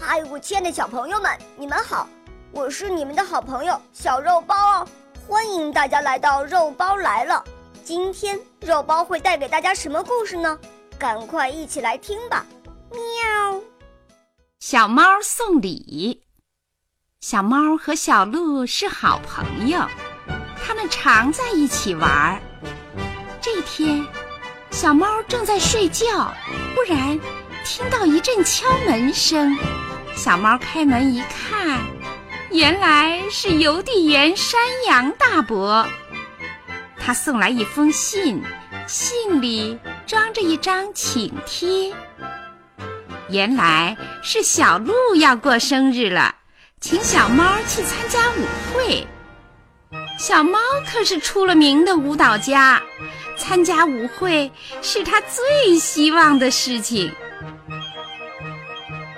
嗨，我亲爱的小朋友们，你们好！我是你们的好朋友小肉包哦，欢迎大家来到肉包来了。今天肉包会带给大家什么故事呢？赶快一起来听吧！喵。小猫送礼。小猫和小鹿是好朋友，它们常在一起玩。这天，小猫正在睡觉，忽然听到一阵敲门声。小猫开门一看，原来是邮递员山羊大伯。他送来一封信，信里装着一张请帖。原来是小鹿要过生日了，请小猫去参加舞会。小猫可是出了名的舞蹈家，参加舞会是他最希望的事情。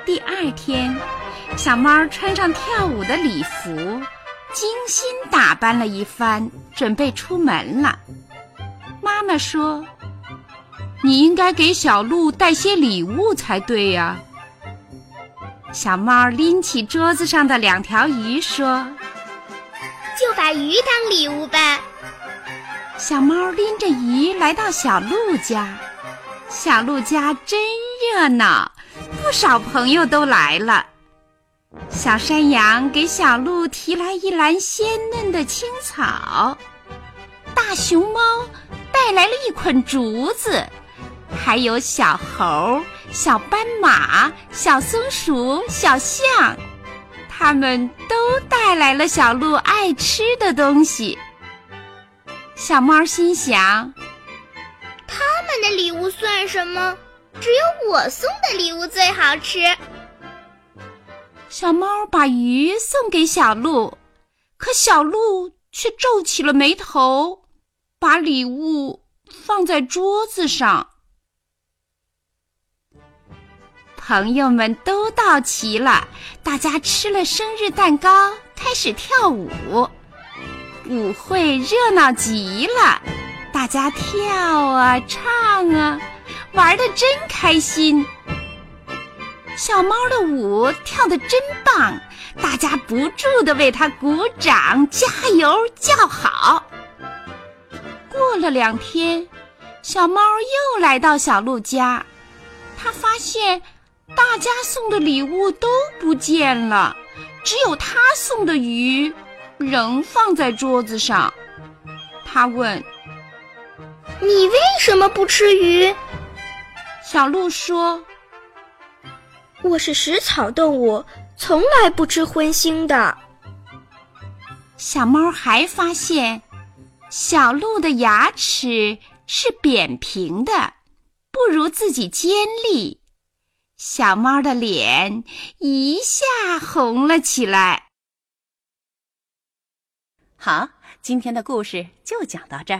第二天，小猫穿上跳舞的礼服，精心打扮了一番，准备出门了。妈妈说：“你应该给小鹿带些礼物才对呀。”小猫拎起桌子上的两条鱼，说：“就把鱼当礼物吧。”小猫拎着鱼来到小鹿家，小鹿家真热闹。不少朋友都来了。小山羊给小鹿提来一篮鲜嫩的青草，大熊猫带来了一捆竹子，还有小猴、小斑马、小松鼠、小象，他们都带来了小鹿爱吃的东西。小猫心想：他们的礼物算什么？只有我送的礼物最好吃。小猫把鱼送给小鹿，可小鹿却皱起了眉头，把礼物放在桌子上。朋友们都到齐了，大家吃了生日蛋糕，开始跳舞。舞会热闹极了，大家跳啊，唱啊。玩的真开心，小猫的舞跳的真棒，大家不住的为它鼓掌、加油、叫好。过了两天，小猫又来到小鹿家，它发现大家送的礼物都不见了，只有它送的鱼仍放在桌子上。它问：“你为什么不吃鱼？”小鹿说：“我是食草动物，从来不吃荤腥的。”小猫还发现，小鹿的牙齿是扁平的，不如自己尖利。小猫的脸一下红了起来。好，今天的故事就讲到这儿。